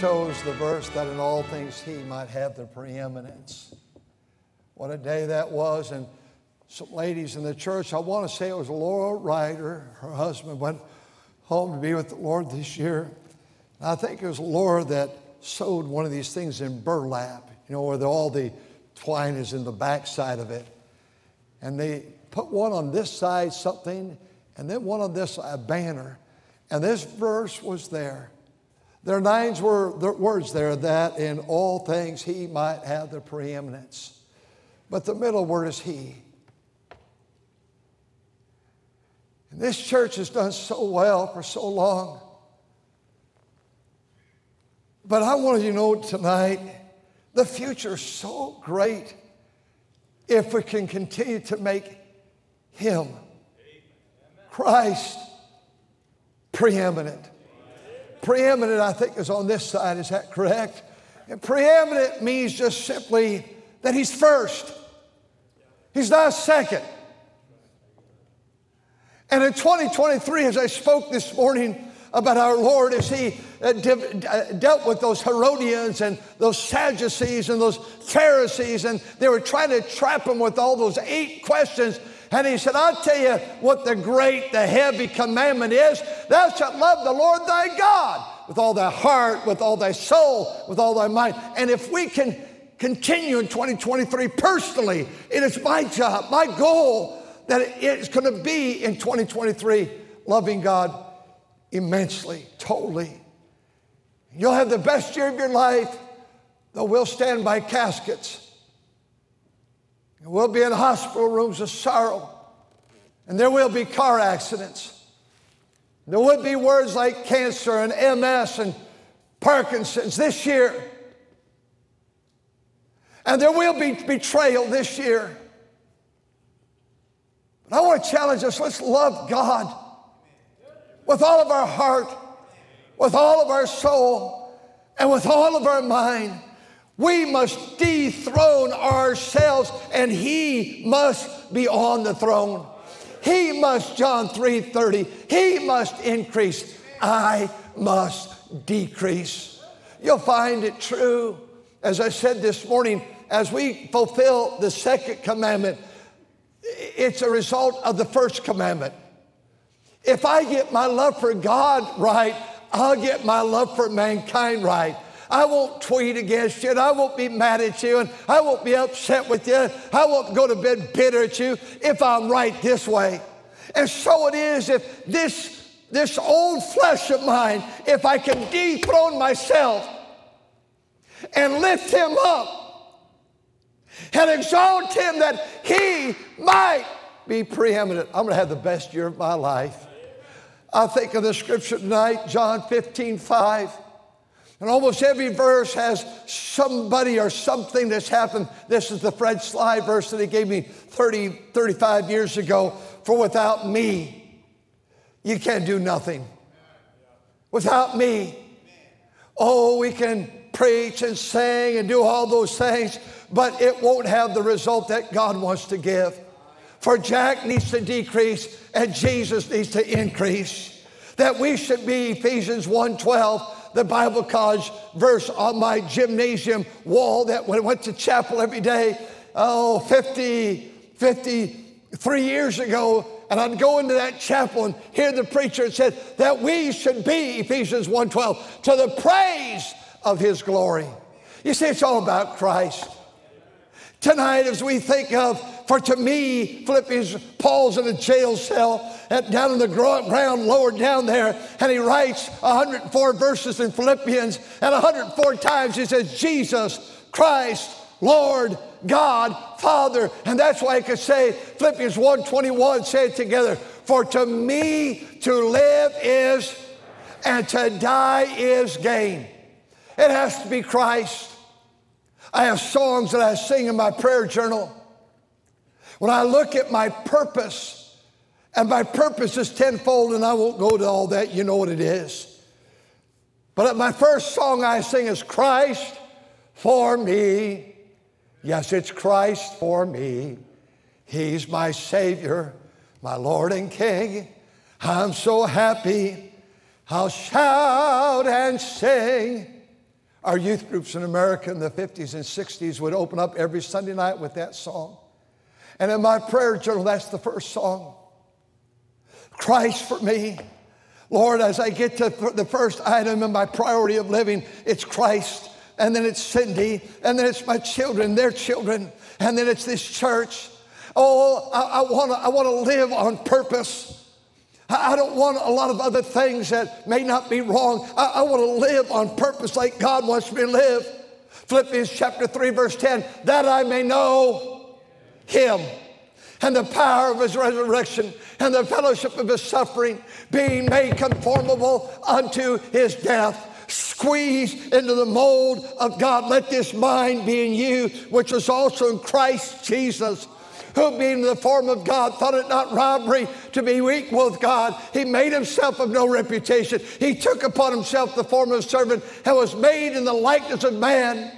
Chose the verse that in all things he might have the preeminence. What a day that was. And some ladies in the church, I want to say it was Laura Ryder. Her husband went home to be with the Lord this year. And I think it was Laura that sewed one of these things in burlap, you know, where the, all the twine is in the backside of it. And they put one on this side, something, and then one on this a banner. And this verse was there. There are nine words there that in all things he might have the preeminence. But the middle word is he. And this church has done so well for so long. But I want you to know tonight the future is so great if we can continue to make him, Christ, preeminent. Preeminent, I think, is on this side. Is that correct? And preeminent means just simply that he's first. He's not second. And in 2023, as I spoke this morning about our Lord, as he uh, uh, dealt with those Herodians and those Sadducees and those Pharisees, and they were trying to trap him with all those eight questions and he said, I'll tell you what the great, the heavy commandment is. Thou shalt love the Lord thy God with all thy heart, with all thy soul, with all thy mind. And if we can continue in 2023 personally, it is my job, my goal that it's going to be in 2023 loving God immensely, totally. You'll have the best year of your life, though we'll stand by caskets. We'll be in hospital rooms of sorrow, and there will be car accidents. There would be words like cancer and MS and Parkinson's this year. And there will be betrayal this year. But I want to challenge us let's love God with all of our heart, with all of our soul, and with all of our mind. We must dethrone ourselves and he must be on the throne. He must, John 3 30, he must increase. I must decrease. You'll find it true, as I said this morning, as we fulfill the second commandment, it's a result of the first commandment. If I get my love for God right, I'll get my love for mankind right. I won't tweet against you, and I won't be mad at you, and I won't be upset with you. I won't go to bed bitter at you if I'm right this way. And so it is if this, this old flesh of mine, if I can dethrone myself and lift him up and exalt him that he might be preeminent. I'm going to have the best year of my life. I think of the scripture tonight, John 15, 5. And almost every verse has somebody or something that's happened. This is the Fred Sly verse that he gave me 30, 35 years ago. For without me, you can't do nothing. Without me, oh, we can preach and sing and do all those things, but it won't have the result that God wants to give. For Jack needs to decrease and Jesus needs to increase. That we should be Ephesians 1:12 the Bible college verse on my gymnasium wall that when I went to chapel every day, oh, 50, 53 years ago, and I'd go into that chapel and hear the preacher and said that we should be, Ephesians 1.12, to the praise of his glory. You see, it's all about Christ. Tonight, as we think of, for to me, Philippians, Paul's in a jail cell at, down in the ground, lower down there, and he writes 104 verses in Philippians, and 104 times he says, Jesus, Christ, Lord, God, Father. And that's why I could say, Philippians 1:21, say it together. For to me to live is, and to die is gain. It has to be Christ. I have songs that I sing in my prayer journal. When I look at my purpose, and my purpose is tenfold, and I won't go to all that, you know what it is. But my first song I sing is Christ for me. Yes, it's Christ for me. He's my Savior, my Lord and King. I'm so happy. I'll shout and sing. Our youth groups in America in the 50s and 60s would open up every Sunday night with that song. And in my prayer journal, that's the first song Christ for me. Lord, as I get to the first item in my priority of living, it's Christ, and then it's Cindy, and then it's my children, their children, and then it's this church. Oh, I, I want to I wanna live on purpose. I don't want a lot of other things that may not be wrong. I, I want to live on purpose like God wants me to live. Philippians chapter 3, verse 10 that I may know Him and the power of His resurrection and the fellowship of His suffering, being made conformable unto His death. Squeeze into the mold of God. Let this mind be in you, which was also in Christ Jesus who being in the form of God thought it not robbery to be equal with God. He made himself of no reputation. He took upon himself the form of a servant and was made in the likeness of man.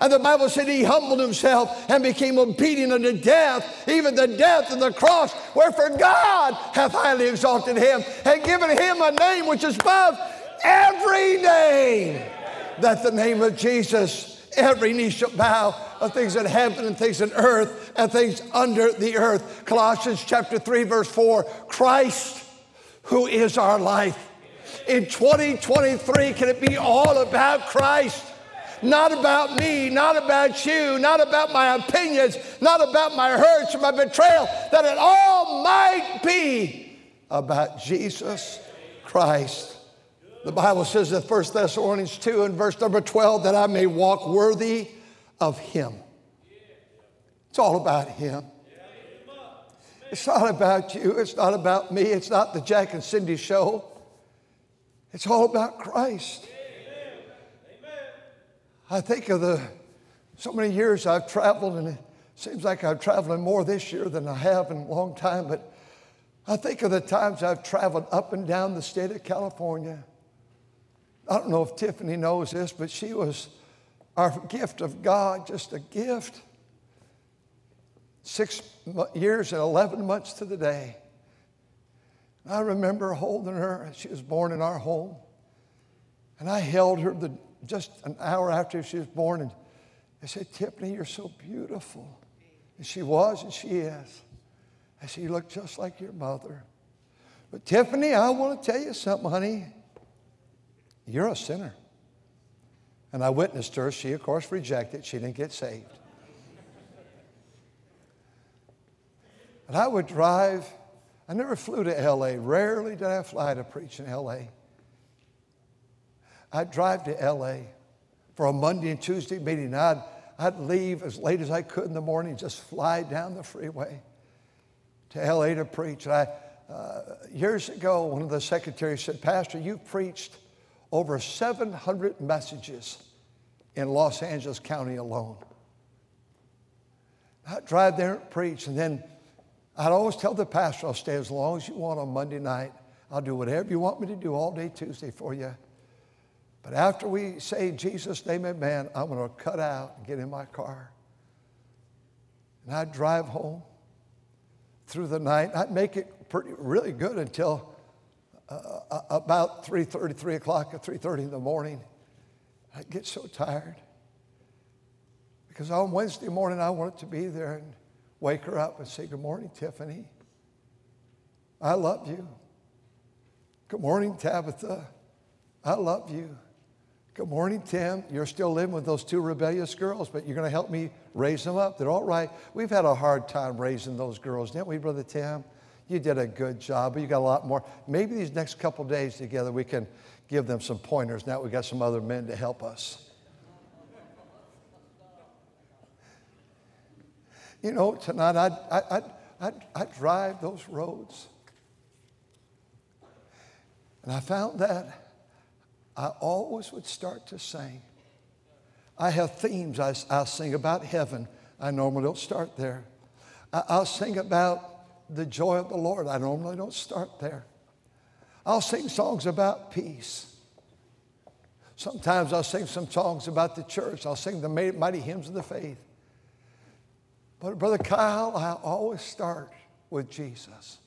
And the Bible said he humbled himself and became obedient unto death, even the death of the cross, wherefore God hath highly exalted him and given him a name which is above every name, that the name of Jesus every knee shall bow of things in heaven and things in earth and things under the earth. Colossians chapter 3, verse 4 Christ, who is our life. In 2023, can it be all about Christ? Not about me, not about you, not about my opinions, not about my hurts my betrayal, that it all might be about Jesus Christ. The Bible says in 1 Thessalonians 2 and verse number 12 that I may walk worthy of Him. It's all about Him. It's not about you. It's not about me. It's not the Jack and Cindy show. It's all about Christ. I think of the so many years I've traveled, and it seems like I'm traveling more this year than I have in a long time. But I think of the times I've traveled up and down the state of California. I don't know if Tiffany knows this, but she was our gift of God, just a gift. Six years and 11 months to the day. I remember holding her. She was born in our home. And I held her the, just an hour after she was born. And I said, Tiffany, you're so beautiful. And she was, and she is. I said, You look just like your mother. But Tiffany, I want to tell you something, honey. You're a sinner. And I witnessed her. She, of course, rejected. She didn't get saved. And I would drive. I never flew to LA. Rarely did I fly to preach in LA. I'd drive to LA for a Monday and Tuesday meeting. I'd, I'd leave as late as I could in the morning, just fly down the freeway to LA to preach. And I, uh, years ago, one of the secretaries said, Pastor, you preached over 700 messages in Los Angeles County alone. I'd drive there and preach, and then I'd always tell the pastor, I'll stay as long as you want on Monday night. I'll do whatever you want me to do all day Tuesday for you. But after we say Jesus' name, amen, I'm going to cut out and get in my car. And I'd drive home through the night. I'd make it pretty, really good until uh, about 3.30, 3 o'clock or 3.30 in the morning. I'd get so tired. Because on Wednesday morning, I wanted to be there and wake her up and say, Good morning, Tiffany. I love you. Good morning, Tabitha. I love you. Good morning, Tim. You're still living with those two rebellious girls, but you're going to help me raise them up. They're all right. We've had a hard time raising those girls, didn't we, Brother Tim? You did a good job, but you got a lot more. Maybe these next couple days together, we can give them some pointers. Now we got some other men to help us. You know, tonight I'd, I'd, I'd, I'd drive those roads. And I found that I always would start to sing. I have themes. I, I'll sing about heaven. I normally don't start there. I, I'll sing about the joy of the Lord. I normally don't start there. I'll sing songs about peace. Sometimes I'll sing some songs about the church. I'll sing the mighty hymns of the faith. But, Brother Kyle, I always start with Jesus.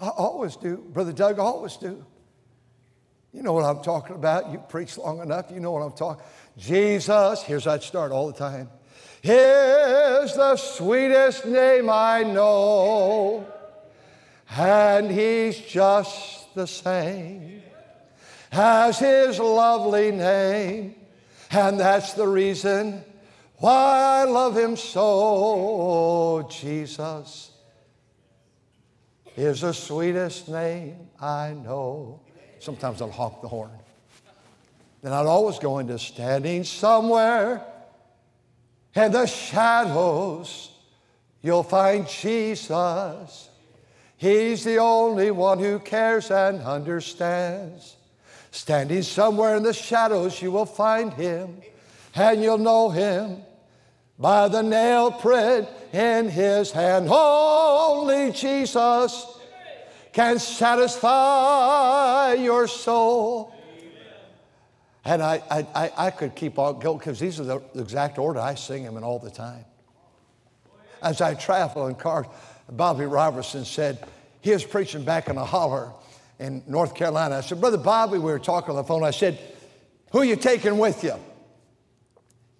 I always do. Brother Doug, I always do. You know what I'm talking about. You preach long enough, you know what I'm talking. Jesus, here's how I start all the time. Here's the sweetest name I know, and he's just the same as his lovely name, and that's the reason why I love him so. Jesus is the sweetest name I know. Sometimes I'll honk the horn. Then I'd always go into standing somewhere in the shadows. You'll find Jesus. He's the only one who cares and understands. Standing somewhere in the shadows, you will find him, and you'll know him by the nail print in his hand. Only Jesus can satisfy your soul. And I, I, I could keep on going because these are the exact order I sing them in all the time. As I travel in cars, Bobby Robertson said, he was preaching back in a holler in North Carolina. I said, Brother Bobby, we were talking on the phone. I said, Who are you taking with you?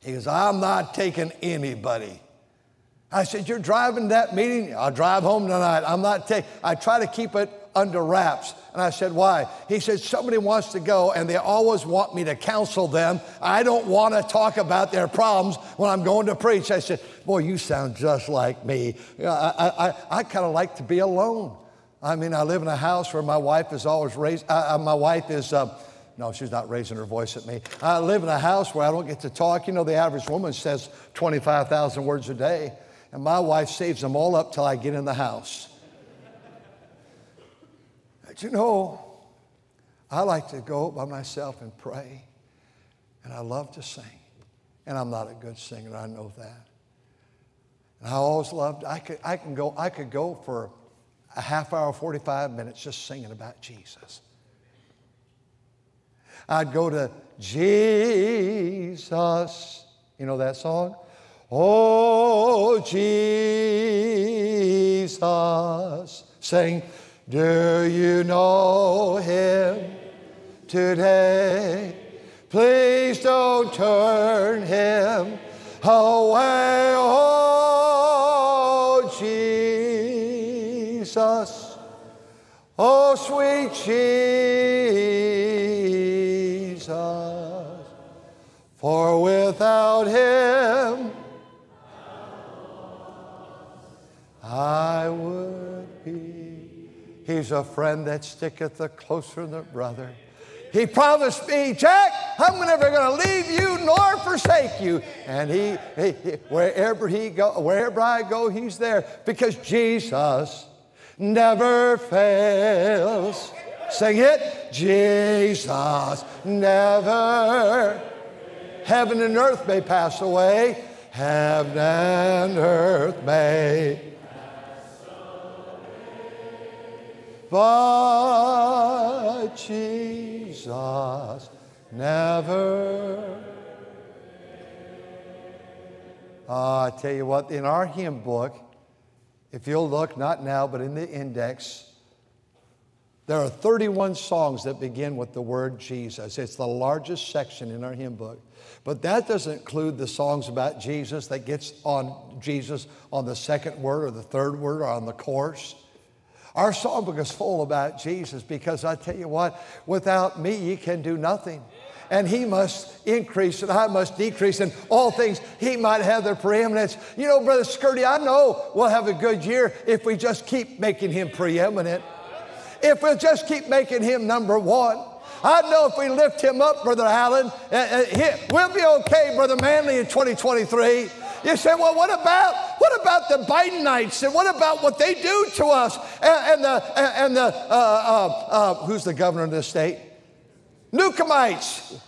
He goes, I'm not taking anybody. I said, You're driving that meeting? I'll drive home tonight. I'm not taking, I try to keep it under wraps. And I said, Why? He said, Somebody wants to go and they always want me to counsel them. I don't want to talk about their problems when I'm going to preach. I said, Boy, you sound just like me. I, I, I, I kind of like to be alone. I mean, I live in a house where my wife is always raised, uh, uh, my wife is, uh, no, she's not raising her voice at me. I live in a house where I don't get to talk. You know, the average woman says 25,000 words a day, and my wife saves them all up till I get in the house. But you know, I like to go by myself and pray, and I love to sing. And I'm not a good singer, I know that. And I always loved, I could, I can go, I could go for a half hour, 45 minutes just singing about Jesus. I'd go to Jesus. You know that song? Oh, Jesus. Sing, Do you know him today? Please don't turn him away. Oh, Jesus. Oh, sweet Jesus. He's a friend that sticketh closer than brother. He promised me, Jack, I'm never going to leave you nor forsake you. And he, he, wherever he go, wherever I go, he's there because Jesus never fails. Sing it, Jesus never. Heaven and earth may pass away, heaven and earth may but Jesus never. Uh, I tell you what, in our hymn book, if you'll look, not now, but in the index, there are 31 songs that begin with the word Jesus. It's the largest section in our hymn book. But that doesn't include the songs about Jesus that gets on Jesus on the second word or the third word or on the chorus. Our songbook is full about Jesus because I tell you what, without me, you can do nothing. And he must increase and I must decrease and all things. He might have the preeminence. You know, Brother Skirty, I know we'll have a good year if we just keep making him preeminent. If we'll just keep making him number one. I know if we lift him up, Brother Allen, uh, uh, we'll be okay, Brother Manley, in 2023. You say, well, what about what about the Bidenites and what about what they do to us and, and the and the uh, uh, uh, who's the governor of the state? Newcomites.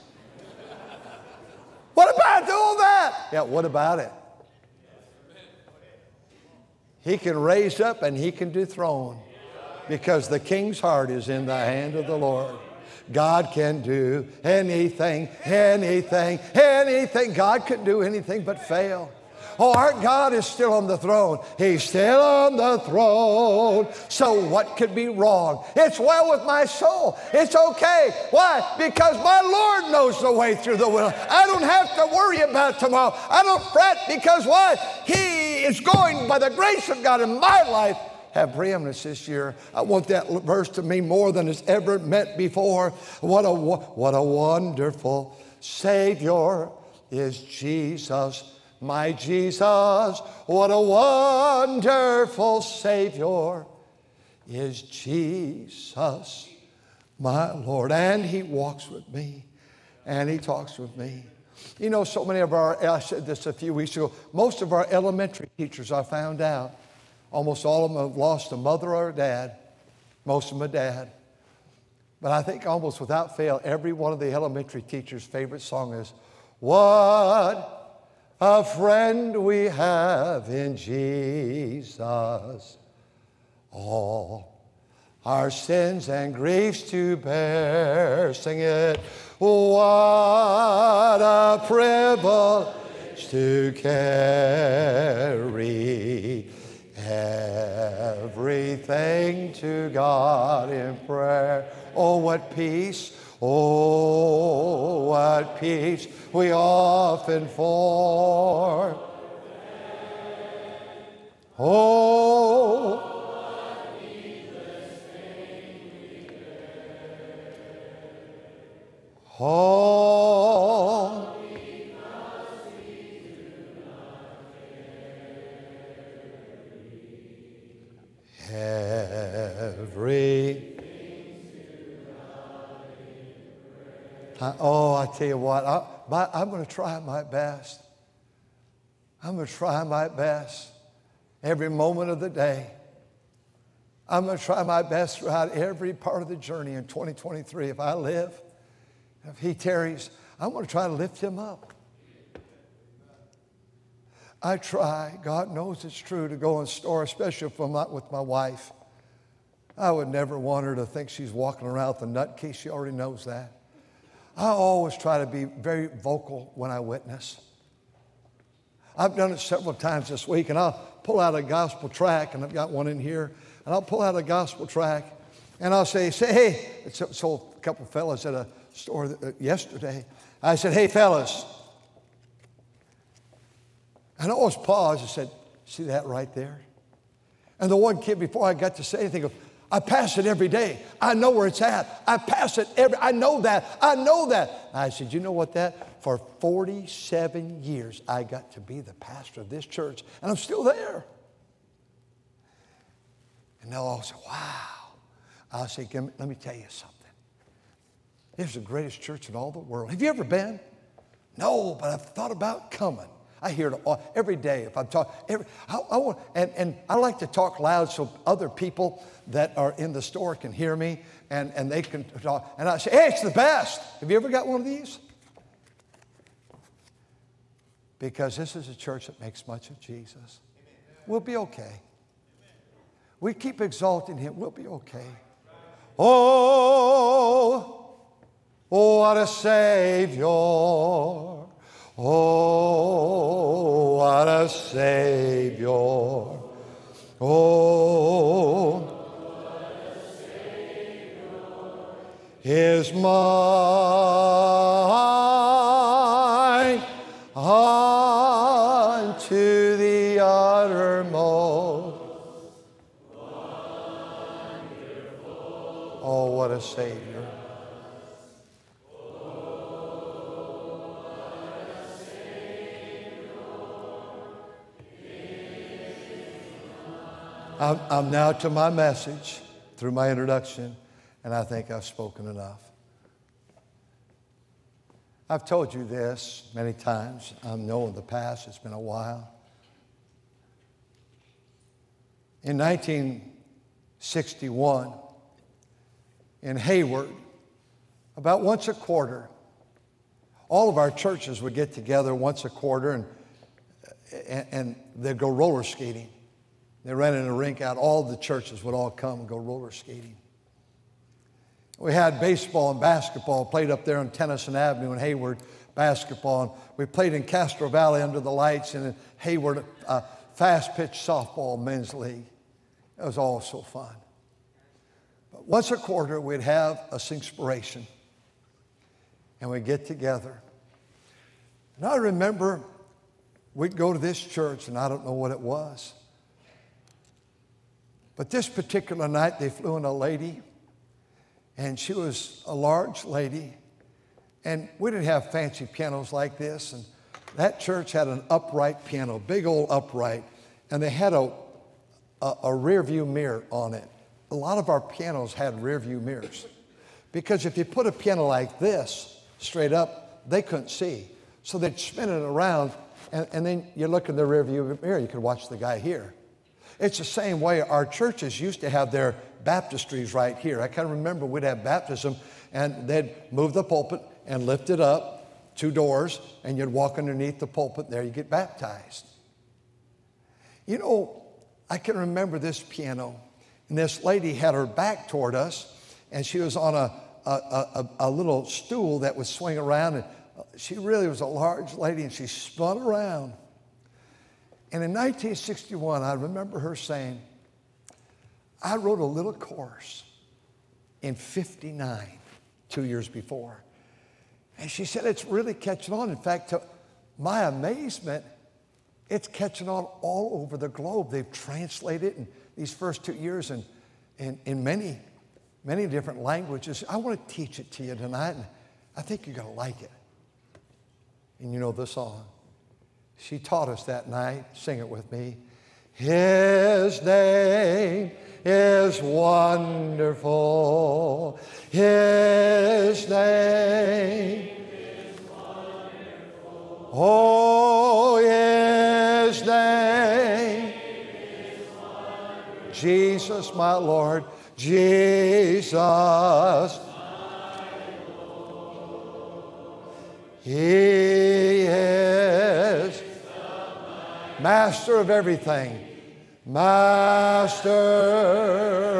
What about all that? Yeah, what about it? He can raise up and he can dethrone because the king's heart is in the hand of the Lord. God can do anything, anything, anything. God can do anything but fail. Oh, our God is still on the throne. He's still on the throne. So what could be wrong? It's well with my soul. It's okay. Why? Because my Lord knows the way through the will. I don't have to worry about tomorrow. I don't fret because why? He is going by the grace of God in my life have preeminence this year. I want that verse to mean more than it's ever meant before. What a, what a wonderful Savior is Jesus my Jesus, what a wonderful Savior is Jesus, my Lord. And He walks with me, and He talks with me. You know, so many of our, I said this a few weeks ago, most of our elementary teachers, I found out, almost all of them have lost a mother or a dad, most of them a dad. But I think almost without fail, every one of the elementary teachers' favorite song is, What a friend we have in Jesus. All our sins and griefs to bear. Sing it. What a privilege to carry everything to God in prayer. Oh, what peace Oh, what peace we often for. Oh, Oh, every I, oh, I tell you what, I, I'm going to try my best. I'm going to try my best every moment of the day. I'm going to try my best throughout every part of the journey in 2023. If I live, if He tarries, I'm going to try to lift Him up. I try, God knows it's true, to go in store, especially if I'm not with my wife. I would never want her to think she's walking around with a nutcase. She already knows that. I always try to be very vocal when I witness. I've done it several times this week, and I'll pull out a gospel track, and I've got one in here, and I'll pull out a gospel track, and I'll say, say, hey, so, so a couple fellas at a store uh, yesterday. I said, hey, fellas. And I always paused and said, see that right there? And the one kid, before I got to say anything, goes, I pass it every day. I know where it's at. I pass it every, I know that. I know that. I said, you know what that? For 47 years, I got to be the pastor of this church, and I'm still there. And they'll all say, wow. I'll say, let me tell you something. This is the greatest church in all the world. Have you ever been? No, but I've thought about coming. I hear it all, every day if I'm talking. I, I want, and, and I like to talk loud so other people that are in the store can hear me and, and they can talk. And I say, hey, it's the best. Have you ever got one of these? Because this is a church that makes much of Jesus. We'll be okay. We keep exalting him, we'll be okay. Oh, oh what a Savior. Oh, what a Savior. Oh, what a savior is mine unto the uttermost. Oh, what a Savior. I'm, I'm now to my message through my introduction, and I think I've spoken enough. I've told you this many times. I know in the past, it's been a while. In 1961, in Hayward, about once a quarter, all of our churches would get together once a quarter and, and, and they'd go roller skating. They rented a rink out. All the churches would all come and go roller skating. We had baseball and basketball played up there on Tennyson Avenue in Hayward, basketball. And we played in Castro Valley under the lights and in Hayward, uh, fast pitch softball men's league. It was all so fun. But once a quarter, we'd have a inspiration and we'd get together. And I remember we'd go to this church, and I don't know what it was. But this particular night, they flew in a lady, and she was a large lady. And we didn't have fancy pianos like this. And that church had an upright piano, big old upright, and they had a, a, a rear view mirror on it. A lot of our pianos had rear view mirrors. Because if you put a piano like this straight up, they couldn't see. So they'd spin it around, and, and then you look in the rear view mirror, you could watch the guy here. It's the same way our churches used to have their baptistries right here. I can remember we'd have baptism, and they'd move the pulpit and lift it up, two doors, and you'd walk underneath the pulpit, there you get baptized. You know, I can remember this piano, and this lady had her back toward us, and she was on a, a, a, a little stool that would swing around, and she really was a large lady, and she spun around. And in 1961, I remember her saying, I wrote a little course in 59, two years before. And she said, it's really catching on. In fact, to my amazement, it's catching on all over the globe. They've translated it in these first two years in, in, in many, many different languages. I want to teach it to you tonight, and I think you're going to like it. And you know the song. She taught us that night. Sing it with me. His name is wonderful. His name is wonderful. Oh, His name is wonderful. Jesus, my Lord. Jesus. He is master of everything. Master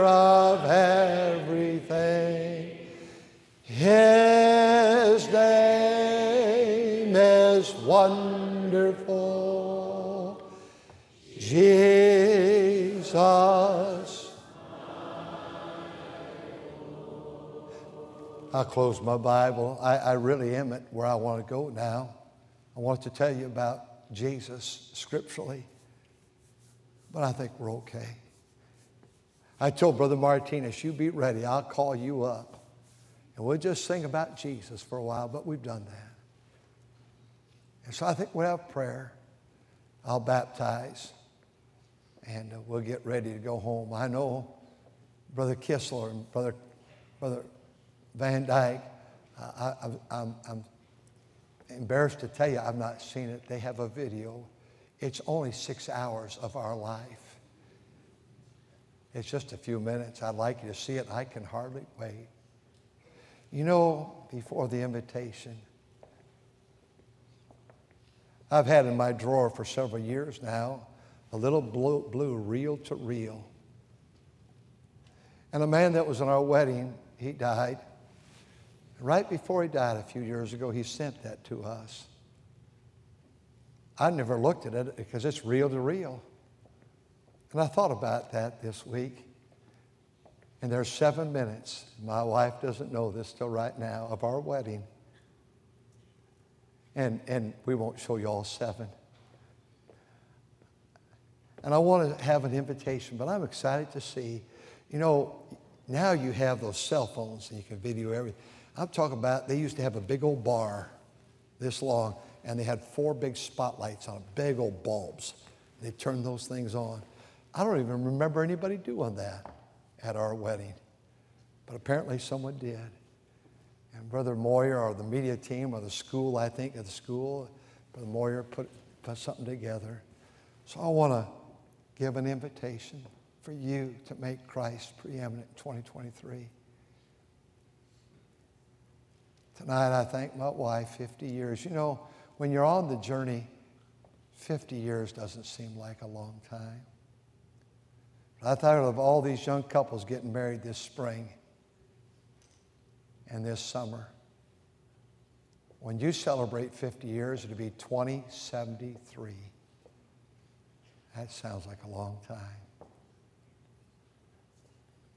of everything. His name is wonderful. Jesus. I'll close my Bible. I, I really am at where I want to go now. I want to tell you about Jesus scripturally but I think we're okay. I told Brother Martinez, you be ready. I'll call you up. And we'll just sing about Jesus for a while, but we've done that. And so I think we'll have prayer. I'll baptize. And uh, we'll get ready to go home. I know Brother Kistler and Brother, Brother Van Dyke, I, am embarrassed to tell you I've not seen it. They have a video it's only six hours of our life. It's just a few minutes. I'd like you to see it. I can hardly wait. You know, before the invitation, I've had in my drawer for several years now a little blue, blue reel to reel. And a man that was in our wedding, he died. Right before he died a few years ago, he sent that to us. I never looked at it because it's reel to reel. And I thought about that this week. And there's seven minutes, my wife doesn't know this till right now, of our wedding. And, and we won't show you all seven. And I want to have an invitation, but I'm excited to see. You know, now you have those cell phones and you can video everything. I'm talking about they used to have a big old bar this long and they had four big spotlights on big old bulbs. They turned those things on. I don't even remember anybody doing that at our wedding, but apparently someone did. And Brother Moyer or the media team or the school, I think, at the school, Brother Moyer put, put something together. So I want to give an invitation for you to make Christ preeminent in 2023. Tonight, I thank my wife, 50 years. You know, when you're on the journey, 50 years doesn't seem like a long time. I thought of all these young couples getting married this spring and this summer. When you celebrate 50 years, it'll be 2073. That sounds like a long time.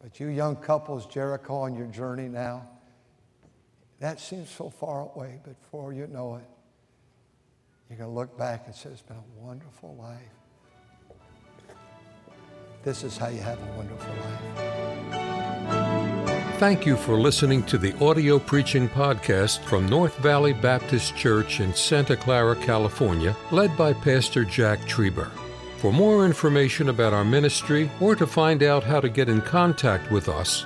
But you young couples, Jericho, on your journey now, that seems so far away, but before you know it, you're going to look back and say, it's been a wonderful life. This is how you have a wonderful life. Thank you for listening to the audio preaching podcast from North Valley Baptist Church in Santa Clara, California, led by Pastor Jack Trieber. For more information about our ministry or to find out how to get in contact with us,